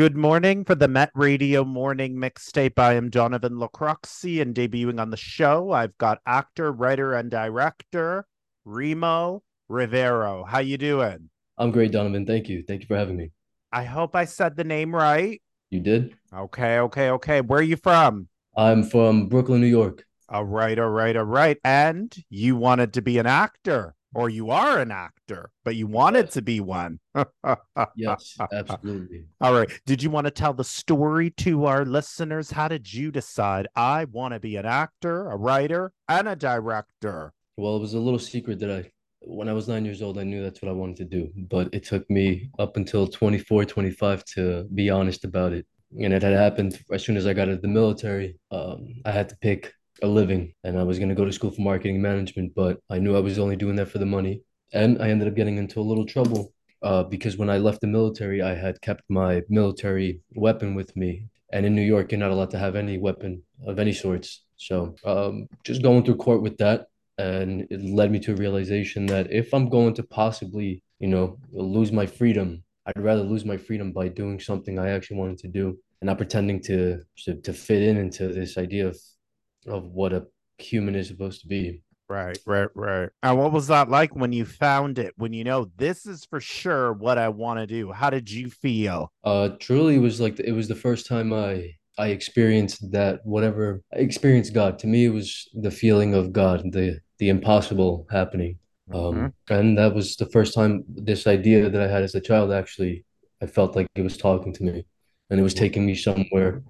Good morning for the Met Radio Morning Mixtape. I am Donovan Lacroxi, and debuting on the show, I've got actor, writer, and director Remo Rivero. How you doing? I'm great, Donovan. Thank you. Thank you for having me. I hope I said the name right. You did? Okay, okay, okay. Where are you from? I'm from Brooklyn, New York. All right, all right, all right. And you wanted to be an actor or you are an actor, but you wanted yes. to be one. yes, absolutely. All right. Did you want to tell the story to our listeners? How did you decide I want to be an actor, a writer, and a director? Well, it was a little secret that I, when I was nine years old, I knew that's what I wanted to do. But it took me up until 24, 25 to be honest about it. And it had happened as soon as I got out of the military. Um, I had to pick a living and I was going to go to school for marketing management, but I knew I was only doing that for the money. And I ended up getting into a little trouble uh, because when I left the military, I had kept my military weapon with me. And in New York, you're not allowed to have any weapon of any sorts. So um, just going through court with that. And it led me to a realization that if I'm going to possibly, you know, lose my freedom, I'd rather lose my freedom by doing something I actually wanted to do and not pretending to to, to fit in into this idea of of what a human is supposed to be. Right, right, right. And what was that like when you found it? When you know this is for sure what I want to do? How did you feel? Uh, truly, it was like it was the first time I I experienced that whatever I experienced God. To me, it was the feeling of God, the the impossible happening. Mm-hmm. Um, and that was the first time this idea that I had as a child actually I felt like it was talking to me, and it was taking me somewhere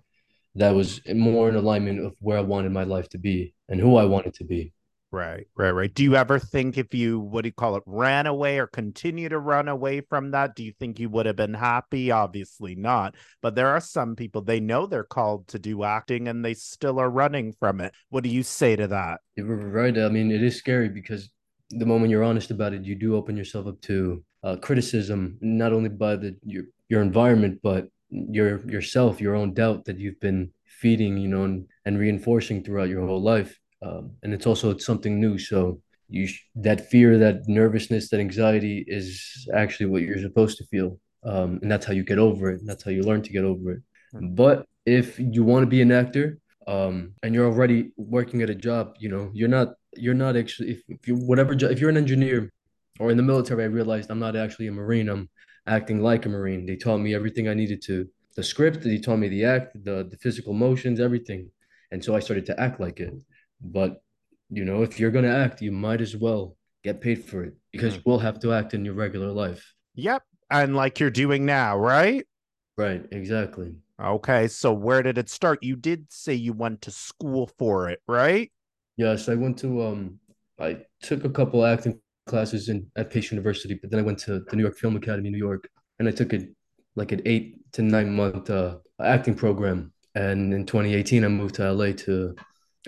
that was more in alignment of where I wanted my life to be and who I wanted to be. Right, right, right. Do you ever think if you, what do you call it, ran away or continue to run away from that, do you think you would have been happy? Obviously not. But there are some people, they know they're called to do acting and they still are running from it. What do you say to that? Right. I mean, it is scary because the moment you're honest about it, you do open yourself up to uh, criticism, not only by the your, your environment, but your yourself, your own doubt that you've been feeding, you know, and, and reinforcing throughout your whole life. Um, and it's also it's something new. So you sh- that fear, that nervousness, that anxiety is actually what you're supposed to feel, um, and that's how you get over it. That's how you learn to get over it. But if you want to be an actor, um, and you're already working at a job, you know, you're not you're not actually if, if you whatever if you're an engineer or in the military, I realized I'm not actually a marine. I'm acting like a Marine. They taught me everything I needed to. The script, they taught me the act, the, the physical motions, everything. And so I started to act like it. But, you know, if you're going to act, you might as well get paid for it because mm. we'll have to act in your regular life. Yep. And like you're doing now, right? Right. Exactly. Okay. So where did it start? You did say you went to school for it, right? Yes. I went to, um, I took a couple acting classes in at Pace University, but then I went to the New York Film Academy, in New York, and I took a like an eight to nine month uh, acting program. And in 2018, I moved to LA to.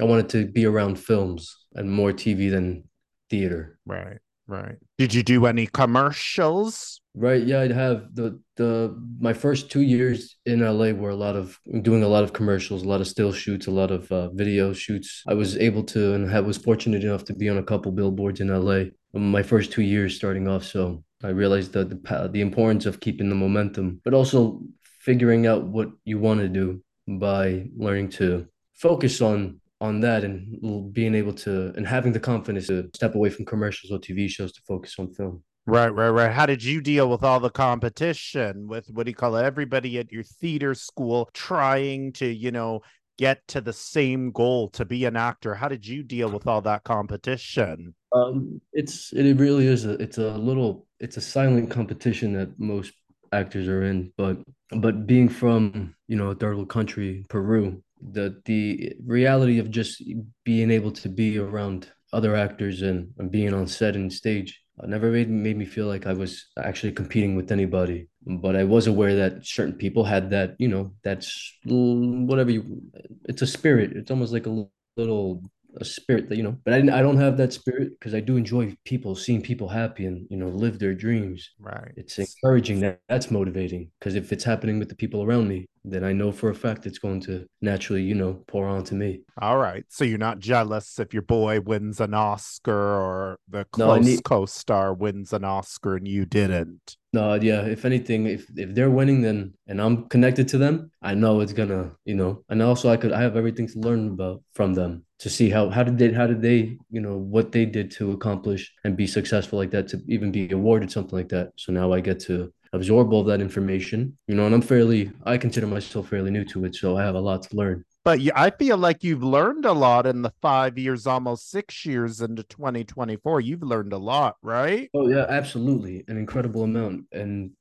I wanted to be around films and more TV than theater. Right, right. Did you do any commercials? Right. Yeah, I'd have the the my first two years in LA were a lot of doing a lot of commercials, a lot of still shoots, a lot of uh, video shoots. I was able to and I was fortunate enough to be on a couple billboards in LA my first two years starting off. So I realized that the the importance of keeping the momentum, but also figuring out what you want to do by learning to focus on on that and being able to and having the confidence to step away from commercials or TV shows to focus on film. Right, right, right. How did you deal with all the competition with what do you call it? Everybody at your theater school trying to, you know, get to the same goal to be an actor. How did you deal with all that competition? Um, it's it really is a it's a little it's a silent competition that most actors are in, but but being from you know a third world country, Peru, the the reality of just being able to be around other actors and, and being on set and stage uh, never made made me feel like I was actually competing with anybody. But I was aware that certain people had that, you know, that's whatever you. It's a spirit. It's almost like a little a spirit that you know but i, I don't have that spirit because i do enjoy people seeing people happy and you know live their dreams right it's encouraging that that's motivating because if it's happening with the people around me then i know for a fact it's going to naturally you know pour onto me all right so you're not jealous if your boy wins an oscar or the close no, need... co-star wins an oscar and you didn't No, yeah. If anything, if if they're winning, then and I'm connected to them, I know it's gonna, you know. And also, I could I have everything to learn about from them to see how how did they how did they you know what they did to accomplish and be successful like that to even be awarded something like that. So now I get to absorb all that information, you know. And I'm fairly I consider myself fairly new to it, so I have a lot to learn. But I feel like you've learned a lot in the five years, almost six years into 2024. You've learned a lot, right? Oh yeah, absolutely, an incredible amount. And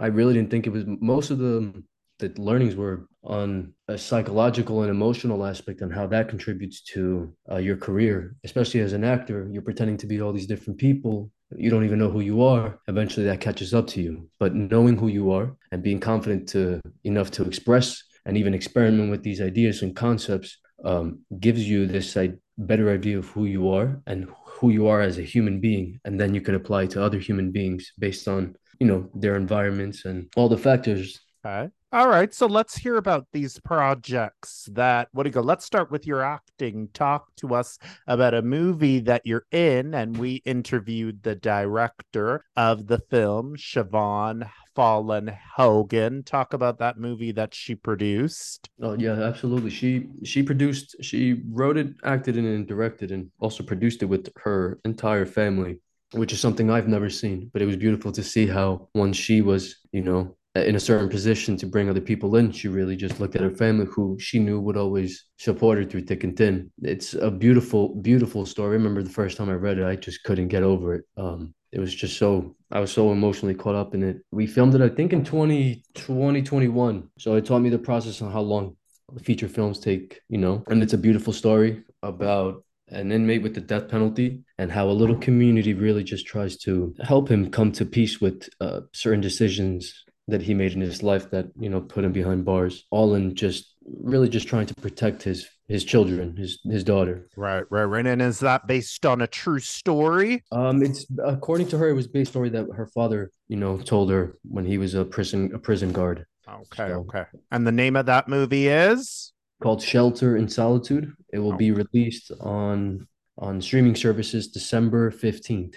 I really didn't think it was most of the the learnings were on a psychological and emotional aspect and how that contributes to uh, your career, especially as an actor. You're pretending to be all these different people. You don't even know who you are. Eventually, that catches up to you. But knowing who you are and being confident to enough to express and even experiment with these ideas and concepts um, gives you this like, better idea of who you are and who you are as a human being and then you can apply to other human beings based on you know their environments and all the factors okay all right so let's hear about these projects that what do you go let's start with your acting talk to us about a movie that you're in and we interviewed the director of the film siobhan Fallon Hogan. Talk about that movie that she produced. Oh yeah, absolutely. She she produced, she wrote it, acted in it, and directed, and also produced it with her entire family, which is something I've never seen. But it was beautiful to see how once she was, you know, in a certain position to bring other people in, she really just looked at her family, who she knew would always support her through thick and thin. It's a beautiful, beautiful story. I remember the first time I read it, I just couldn't get over it. Um, it was just so I was so emotionally caught up in it. We filmed it, I think, in 20, 2021. So it taught me the process on how long feature films take, you know, and it's a beautiful story about an inmate with the death penalty and how a little community really just tries to help him come to peace with uh, certain decisions that he made in his life that you know put him behind bars all in just really just trying to protect his his children his his daughter. Right right right. And is that based on a true story? Um it's according to her it was based story that her father you know told her when he was a prison a prison guard. Okay so, okay. And the name of that movie is? Called shelter in solitude. It will oh. be released on on streaming services december 15th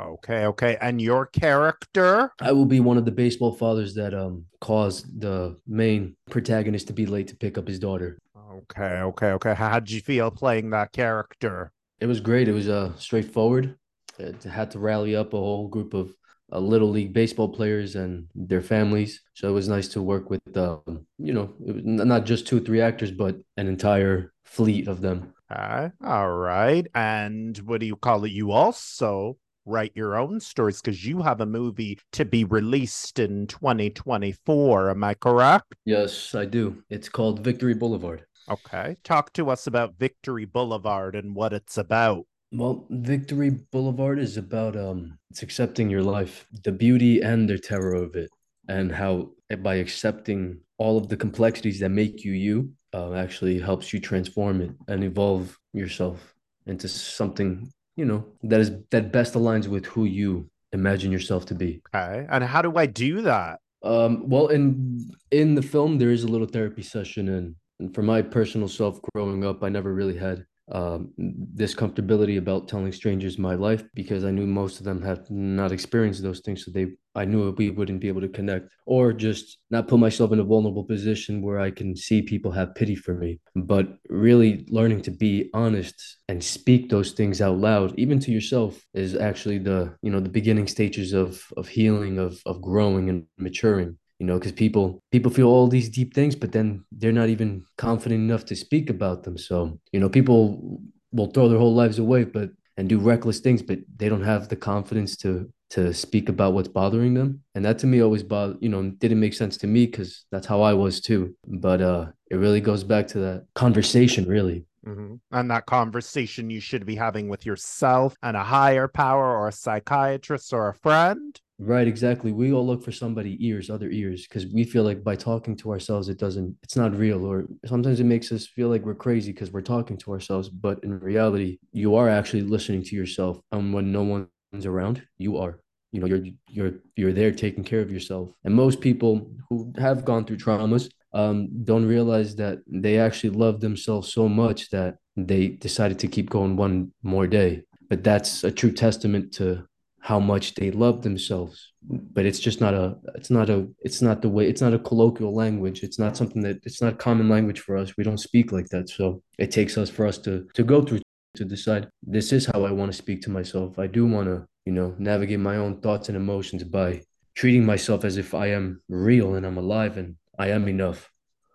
Okay, okay. And your character? I will be one of the baseball fathers that um caused the main protagonist to be late to pick up his daughter. Okay, okay, okay. How did you feel playing that character? It was great. It was uh straightforward. It had to rally up a whole group of uh, little league baseball players and their families. So it was nice to work with, um, you know, it was not just two or three actors, but an entire fleet of them. Uh, all right. And what do you call it? You also write your own stories because you have a movie to be released in 2024. Am I correct? Yes, I do. It's called Victory Boulevard. Okay. Talk to us about Victory Boulevard and what it's about. Well, Victory Boulevard is about um it's accepting your life, the beauty and the terror of it, and how by accepting all of the complexities that make you you uh, actually helps you transform it and evolve yourself into something you know that is that best aligns with who you imagine yourself to be okay and how do i do that um well in in the film there is a little therapy session and, and for my personal self growing up i never really had um, this comfortability about telling strangers my life because I knew most of them had not experienced those things. So they, I knew we wouldn't be able to connect or just not put myself in a vulnerable position where I can see people have pity for me. But really learning to be honest and speak those things out loud, even to yourself, is actually the, you know, the beginning stages of of healing, of of growing and maturing you know because people people feel all these deep things but then they're not even confident enough to speak about them so you know people will throw their whole lives away but and do reckless things but they don't have the confidence to to speak about what's bothering them and that to me always bothered you know didn't make sense to me because that's how i was too but uh it really goes back to that conversation really Mm-hmm. And that conversation you should be having with yourself and a higher power or a psychiatrist or a friend. Right, exactly. We all look for somebody ears, other ears, because we feel like by talking to ourselves, it doesn't, it's not real. Or sometimes it makes us feel like we're crazy because we're talking to ourselves. But in reality, you are actually listening to yourself. And when no one's around, you are. You know, you're you're you're there taking care of yourself. And most people who have gone through traumas um, don't realize that they actually love themselves so much that they decided to keep going one more day. But that's a true testament to how much they love themselves but it's just not a it's not a it's not the way it's not a colloquial language it's not something that it's not common language for us we don't speak like that so it takes us for us to to go through to decide this is how i want to speak to myself i do want to you know navigate my own thoughts and emotions by treating myself as if i am real and i'm alive and i am enough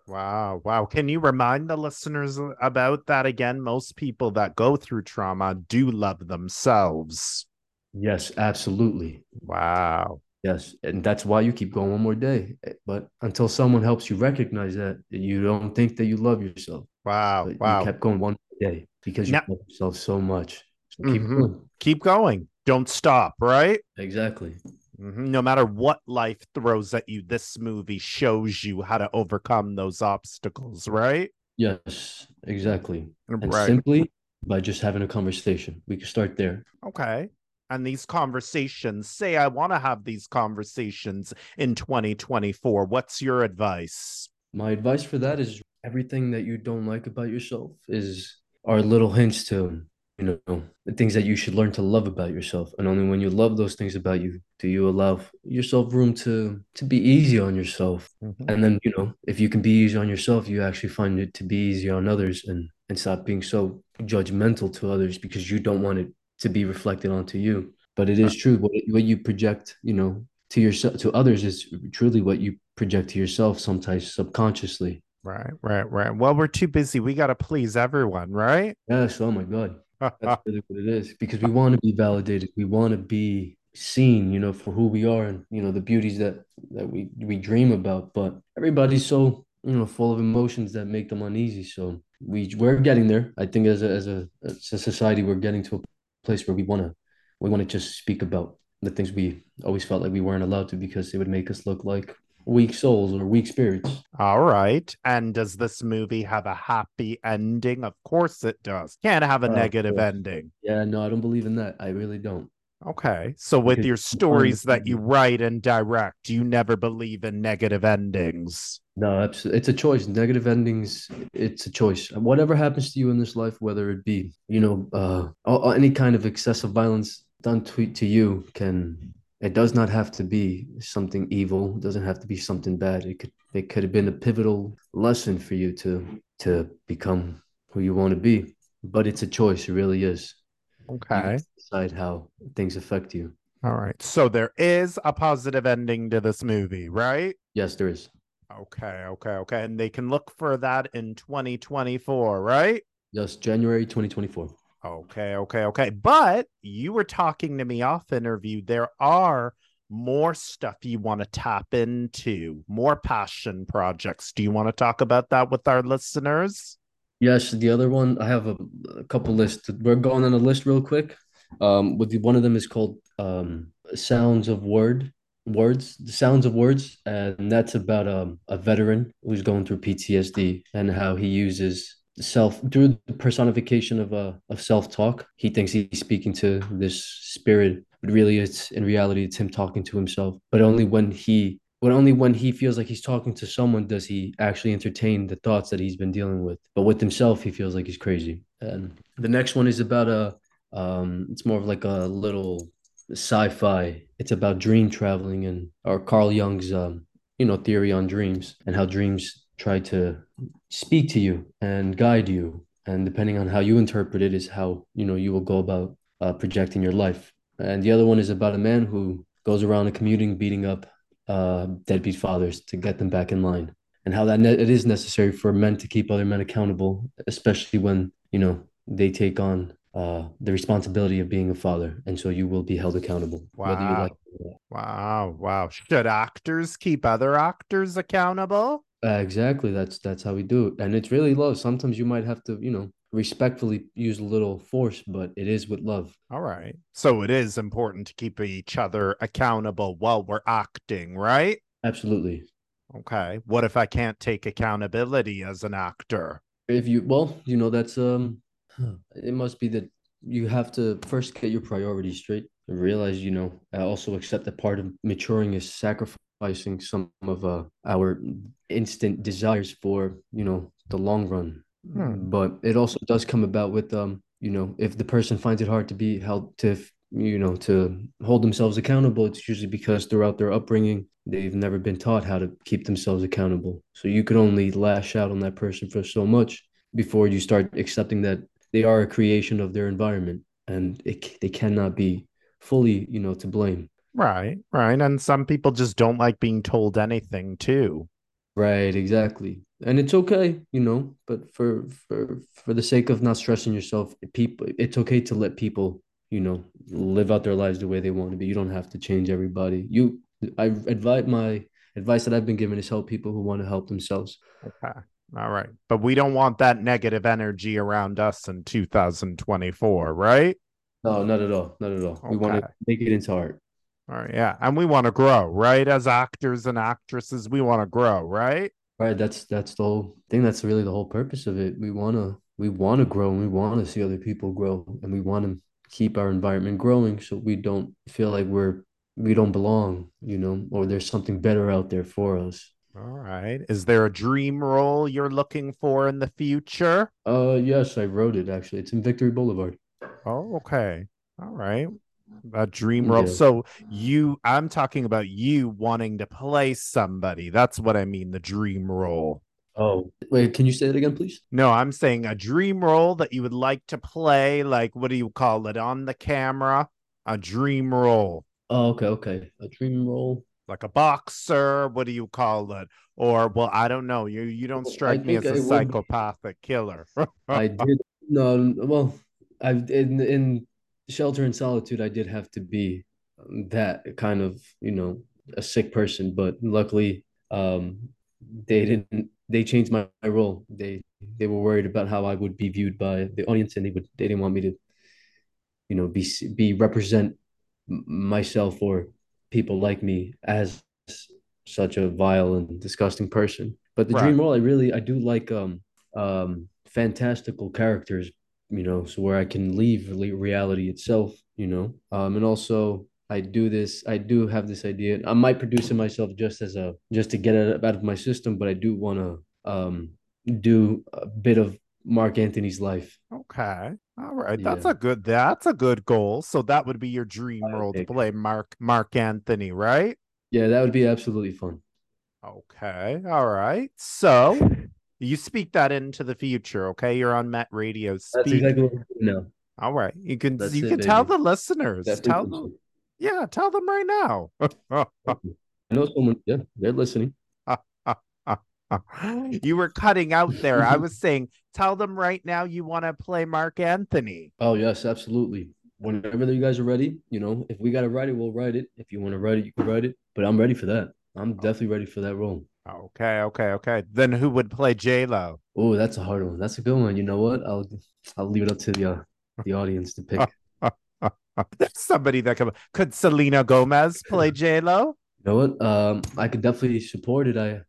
Wow, wow. Can you remind the listeners about that again? Most people that go through trauma do love themselves. Yes, absolutely. Wow. Yes, and that's why you keep going one more day. But until someone helps you recognize that, you don't think that you love yourself. Wow, But wow. You kept going one day because you Now- love yourself so much. So keep Mhm. going. Keep going. Don't stop, right? Exactly. Mhm. No matter what life throws at you, this movie shows you how to overcome those obstacles, right? Yes, exactly. And simply by just having a conversation, we can start there. Okay. And these conversations, say I want to have these conversations in 2024. What's your advice? My advice for that is everything that you don't like about yourself is are little hints to, you know, the things that you should learn to love about yourself. And only when you love those things about you do you allow yourself room to to be easy on yourself. Mm-hmm. And then, you know, if you can be easy on yourself, you actually find it to be easy on others and and stop being so judgmental to others because you don't want it to be reflected onto you. But it is uh-huh. true what what you project, you know, to yourself to others is truly what you project to yourself sometimes subconsciously. Right, right, right. Well, we're too busy. We got to please everyone, right? Yes, oh my God. That's really what it is because we want to be validated. We want to be seen, you know, for who we are and you know the beauties that that we we dream about. But everybody's so you know full of emotions that make them uneasy. So we we're getting there. I think as a as a as a society, we're getting to a place where we wanna we want to just speak about the things we always felt like we weren't allowed to because it would make us look like weak souls or weak spirits. All right. And does this movie have a happy ending? Of course it does. Can't have a of negative course. ending. Yeah, no, I don't believe in that. I really don't. Okay. So with Because your stories that you write and direct, you never believe in negative endings. No, absolutely. It's a choice. Negative endings, it's a choice. Whatever happens to you in this life, whether it be, you know, uh, any kind of excessive violence done to, to you can, it does not have to be something evil. It doesn't have to be something bad. It could, it could have been a pivotal lesson for you to, to become who you want to be. But it's a choice. It really is. Okay. decide how things affect you. All right. So there is a positive ending to this movie, right? Yes, there is. Okay. Okay. Okay. And they can look for that in 2024, right? Yes, January 2024. Okay, okay, okay. But you were talking to me off interview. There are more stuff you want to tap into, more passion projects. Do you want to talk about that with our listeners? Yes, the other one I have a, a couple lists. We're going on a list real quick. Um, with the, one of them is called um, "Sounds of Word." Words, the sounds of words, and that's about um, a veteran who's going through PTSD and how he uses self through the personification of uh, of self talk. He thinks he's speaking to this spirit, but really, it's in reality, it's him talking to himself. But only when he, but only when he feels like he's talking to someone does he actually entertain the thoughts that he's been dealing with. But with himself, he feels like he's crazy. And the next one is about a, um, it's more of like a little sci-fi. It's about dream traveling and or Carl Jung's um, you know, theory on dreams and how dreams try to speak to you and guide you. And depending on how you interpret it is how, you know, you will go about uh, projecting your life. And the other one is about a man who goes around and commuting, beating up uh, deadbeat fathers to get them back in line. And how that ne- it is necessary for men to keep other men accountable, especially when, you know, they take on uh, the responsibility of being a father. And so you will be held accountable, Wow. like. Wow, wow. Should actors keep other actors accountable? Uh, exactly. That's that's how we do it. And it's really love. Sometimes you might have to, you know, respectfully use a little force, but it is with love. All right. So it is important to keep each other accountable while we're acting, right? Absolutely. Okay. What if I can't take accountability as an actor? If you, well, you know, that's um, it must be that you have to first get your priorities straight and realize, you know, I also accept that part of maturing is sacrificing some of uh, our instant desires for, you know, the long run. Hmm. But it also does come about with um, you know, if the person finds it hard to be held to you know, to hold themselves accountable, it's usually because throughout their upbringing, they've never been taught how to keep themselves accountable. So you can only lash out on that person for so much before you start accepting that they are a creation of their environment and it, they cannot be fully, you know, to blame. Right, right. And some people just don't like being told anything too. Right, exactly. And it's okay, you know, but for for for the sake of not stressing yourself, people it's okay to let people, you know, live out their lives the way they want to be. You don't have to change everybody. You I advise my advice that I've been given is help people who want to help themselves. Okay. All right. But we don't want that negative energy around us in 2024, right? No, not at all. Not at all. Okay. We want to make it into art. All right. Yeah. And we want to grow, right? As actors and actresses, we want to grow, right? Right. That's that's the whole thing. That's really the whole purpose of it. We wanna we wanna grow and we wanna see other people grow and we want to keep our environment growing so we don't feel like we're we don't belong, you know, or there's something better out there for us. All right. Is there a dream role you're looking for in the future? Uh yes, I wrote it actually. It's in Victory Boulevard. Oh, okay. All right. A dream mm, role. Yeah. So you I'm talking about you wanting to play somebody. That's what I mean, the dream role. Oh, wait, can you say that again, please? No, I'm saying a dream role that you would like to play, like what do you call it on the camera? A dream role. Oh, okay, okay. A dream role. Like a boxer, what do you call it? Or well, I don't know. You you don't strike me as a psychopathic killer. I did no well, I've in in shelter in solitude, I did have to be that kind of, you know, a sick person, but luckily um they didn't they changed my, my role. They they were worried about how I would be viewed by the audience and they would they didn't want me to you know be be represent myself or people like me as such a vile and disgusting person. But the right. dream role, I really I do like um um fantastical characters, you know, so where I can leave reality itself, you know. Um and also I do this, I do have this idea. I might produce it myself just as a just to get it out of my system, but I do want to um do a bit of Marc Anthony's life. Okay. All right. That's yeah. a good that's a good goal. So that would be your dream role to play Marc Marc Anthony, right? Yeah, that would be absolutely fun. Okay. All right. So you speak that into the future, okay? You're on Met Radio. Speak. That's exactly what no. All right. You can That's you it, can baby. tell the listeners. tell them. Yeah, tell them right now. I know someone, yeah, they're listening. you were cutting out there. I was saying, tell them right now you want to play Marc Anthony. Oh, yes, absolutely. Whenever you guys are ready, you know, if we got to write it, we'll write it. If you want to write it, you can write it. But I'm ready for that. I'm oh. definitely ready for that role. Okay, okay, okay. Then who would play J Lo? Oh, that's a hard one. That's a good one. You know what? I'll I'll leave it up to the uh, the audience to pick. There's somebody that could could Selena Gomez play J Lo? You know what? Um, I could definitely support it. I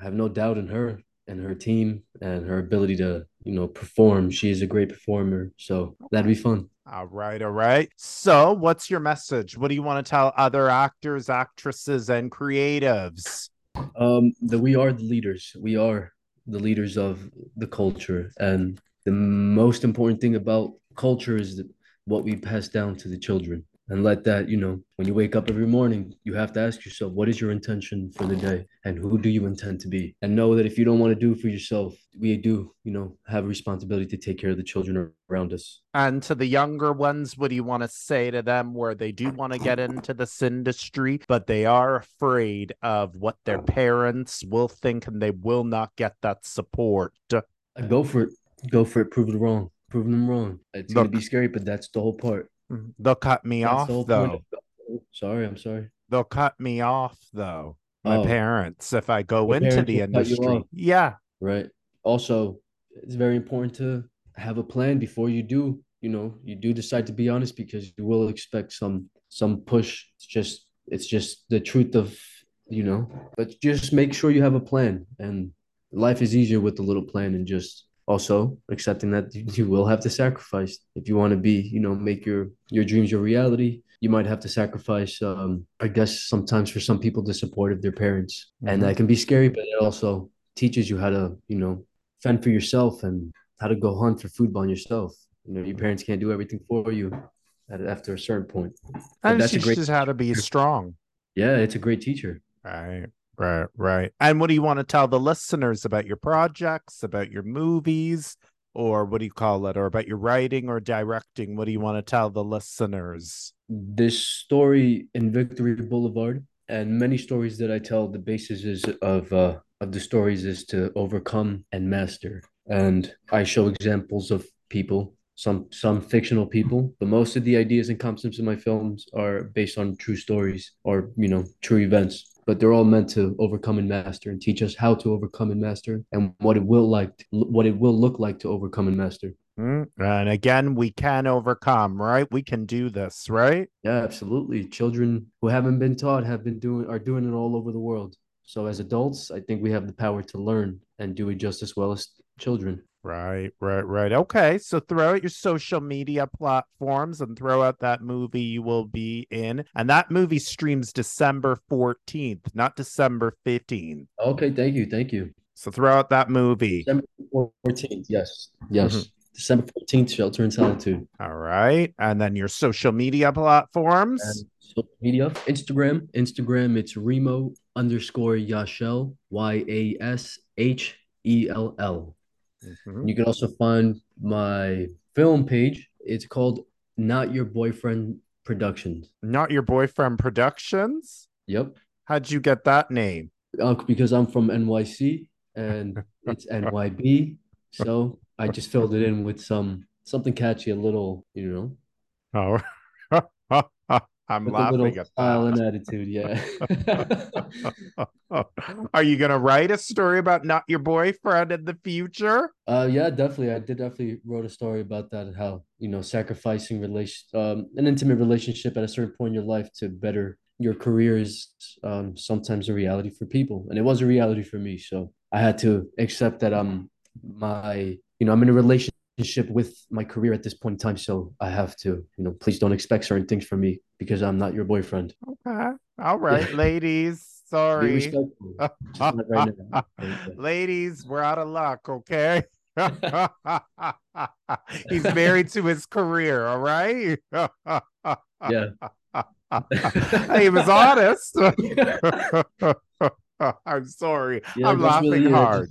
I have no doubt in her and her team and her ability to, you know, perform. She is a great performer. So that'd be fun. All right, all right. So, what's your message? What do you want to tell other actors, actresses, and creatives? Um, that we are the leaders. We are the leaders of the culture, and the most important thing about culture is what we pass down to the children and let that you know when you wake up every morning you have to ask yourself what is your intention for the day? And who do you intend to be? And know that if you don't want to do for yourself we do you know have a responsibility to take care of the children around us. And to the younger ones what do you want to say to them where they do want to get into this industry but they are afraid of what their parents will think and they will not get that support? Go for it. Go for it. Prove it wrong. Prove them wrong. It's Look, gonna be scary but that's the whole part. They'll cut me That's off though. Sorry, I'm sorry. They'll cut me off though. My oh. parents, if I go into the industry. Yeah. Right. Also, it's very important to have a plan before you do, you know, you do decide to be honest because you will expect some some push. It's just it's just the truth of, you know, but just make sure you have a plan and life is easier with a little plan and just also accepting that you will have to sacrifice if you want to be you know make your your dreams your reality you might have to sacrifice um i guess sometimes for some people the support of their parents mm-hmm. and that can be scary but it also teaches you how to you know fend for yourself and how to go hunt for food by yourself you know your parents can't do everything for you at, after a certain point. And that's a great just how to be strong. yeah, it's a great teacher. Right, right, right. And what do you want to tell the listeners about your projects, about your movies, or what do you call it, or about your writing or directing? What do you want to tell the listeners? This story in Victory Boulevard and many stories that I tell, the basis is of uh, of the stories is to overcome and master. And I show examples of people, some some fictional people, but most of the ideas and concepts in my films are based on true stories or you know true events. But they're all meant to overcome and master and teach us how to overcome and master and what it will like what it will look like to overcome and master. Mm, And again, we can overcome, right? We can do this, right? Yeah, absolutely. Children who haven't been taught have been doing are doing it all over the world. So as adults, I think we have the power to learn and do it just as well as children. Right, right, right. Okay. So throw out your social media platforms and throw out that movie you will be in. And that movie streams December 14th, not December 15th. Okay, thank you, thank you. So throw out that movie. December 14th, yes. Yes. Mm-hmm. December 14th, Shelter in Solitude. All right. And then your social media platforms. And social media, Instagram. Instagram, it's Remo underscore Yashell, Y A S H E L L. Mhm. You can also find my film page. It's called Not Your Boyfriend Productions. Not Your Boyfriend Productions. Yep. How'd you get that name? Uh, because I'm from NYC and it's NYB. So I just filled it in with some something catchy, a little, you know, Oh, I'm with a laughing little at style that. and attitude. Yeah. Are you going to write a story about not your boyfriend in the future? Uh, yeah, definitely. I did definitely wrote a story about that, how, you know, sacrificing relation, um, an intimate relationship at a certain point in your life to better your career is um, sometimes a reality for people. And it was a reality for me. So I had to accept that I'm my, you know, I'm in a relationship with my career at this point in time. So I have to, you know, please don't expect certain things from me because I'm not your boyfriend. Okay. All right, ladies. Sorry. respectful. Just not right ladies, we're out of luck, okay? He's married to his career, all right? Yeah. he was honest. I'm sorry. Yeah, I'm laughing really hard.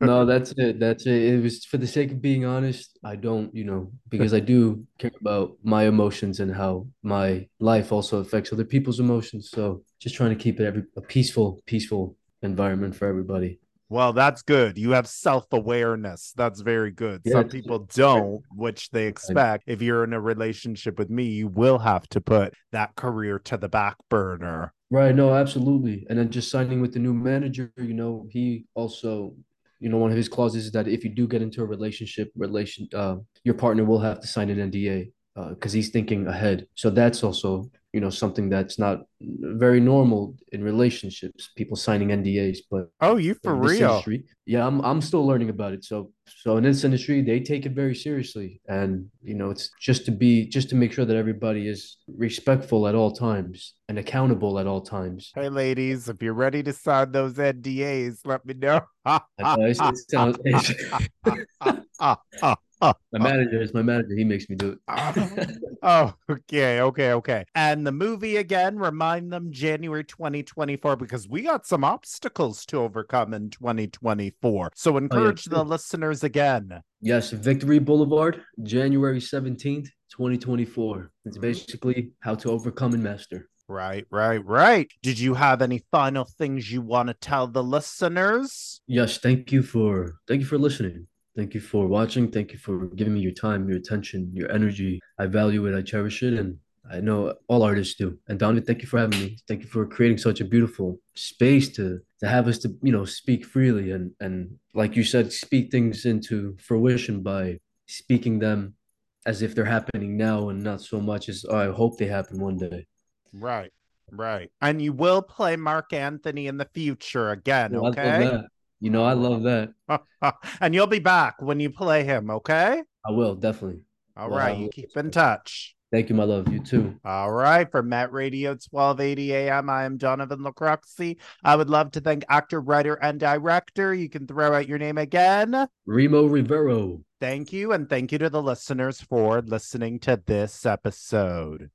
No, that's it. That's it. It was for the sake of being honest. I don't, you know, because I do care about my emotions and how my life also affects other people's emotions. So just trying to keep it every a peaceful, peaceful environment for everybody. Well, that's good. You have self-awareness. That's very good. Yeah, Some people don't, which they expect. If you're in a relationship with me, you will have to put that career to the back burner. Right. No, absolutely. And then just signing with the new manager, you know, he also, you know, one of his clauses is that if you do get into a relationship, relation, uh, your partner will have to sign an NDA because he's thinking ahead. So that's also, you know, something that's not very normal in relationships, people signing NDAs. But Oh, you for real? industry, yeah, I'm I'm still learning about it. So so in this industry, they take it very seriously, and you know, it's just to be just to make sure that everybody is respectful at all times and accountable at all times. Hey, ladies, if you're ready to sign those NDAs, let me know. I know, it's- it sounds- my manager is my manager. He makes me do it. Ah. oh, okay, okay, okay. And the movie again, remind them January 2024 because we got some obstacles to overcome in 2024. So oh, encourage the listeners again. yes, Victory Boulevard, January 17th, 2024. It's basically how to overcome and master. Right, right, right. Did you have any final things you want to tell the listeners? Yes, thank you for thank you for listening. Thank you for watching. Thank you for giving me your time, your attention, your energy. I value it. I cherish it, and I know all artists do. And Donovan, thank you for having me. Thank you for creating such a beautiful space to to have us to you know speak freely and and like you said, speak things into fruition by speaking them as if they're happening now and not so much as "Oh, I hope they happen one day. Right, right. And you will play Marc Anthony in the future again, love okay? You know, I love that. and you'll be back when you play him, okay? I will definitely. All Well, right, you keep in touch. Thank you, my love. You too. All right. For Met Radio 1280 AM, I am Donovan Lacroxi. I would love to thank actor, writer, and director. You can throw out your name again. Remo Rivero. Thank you. And thank you to the listeners for listening to this episode.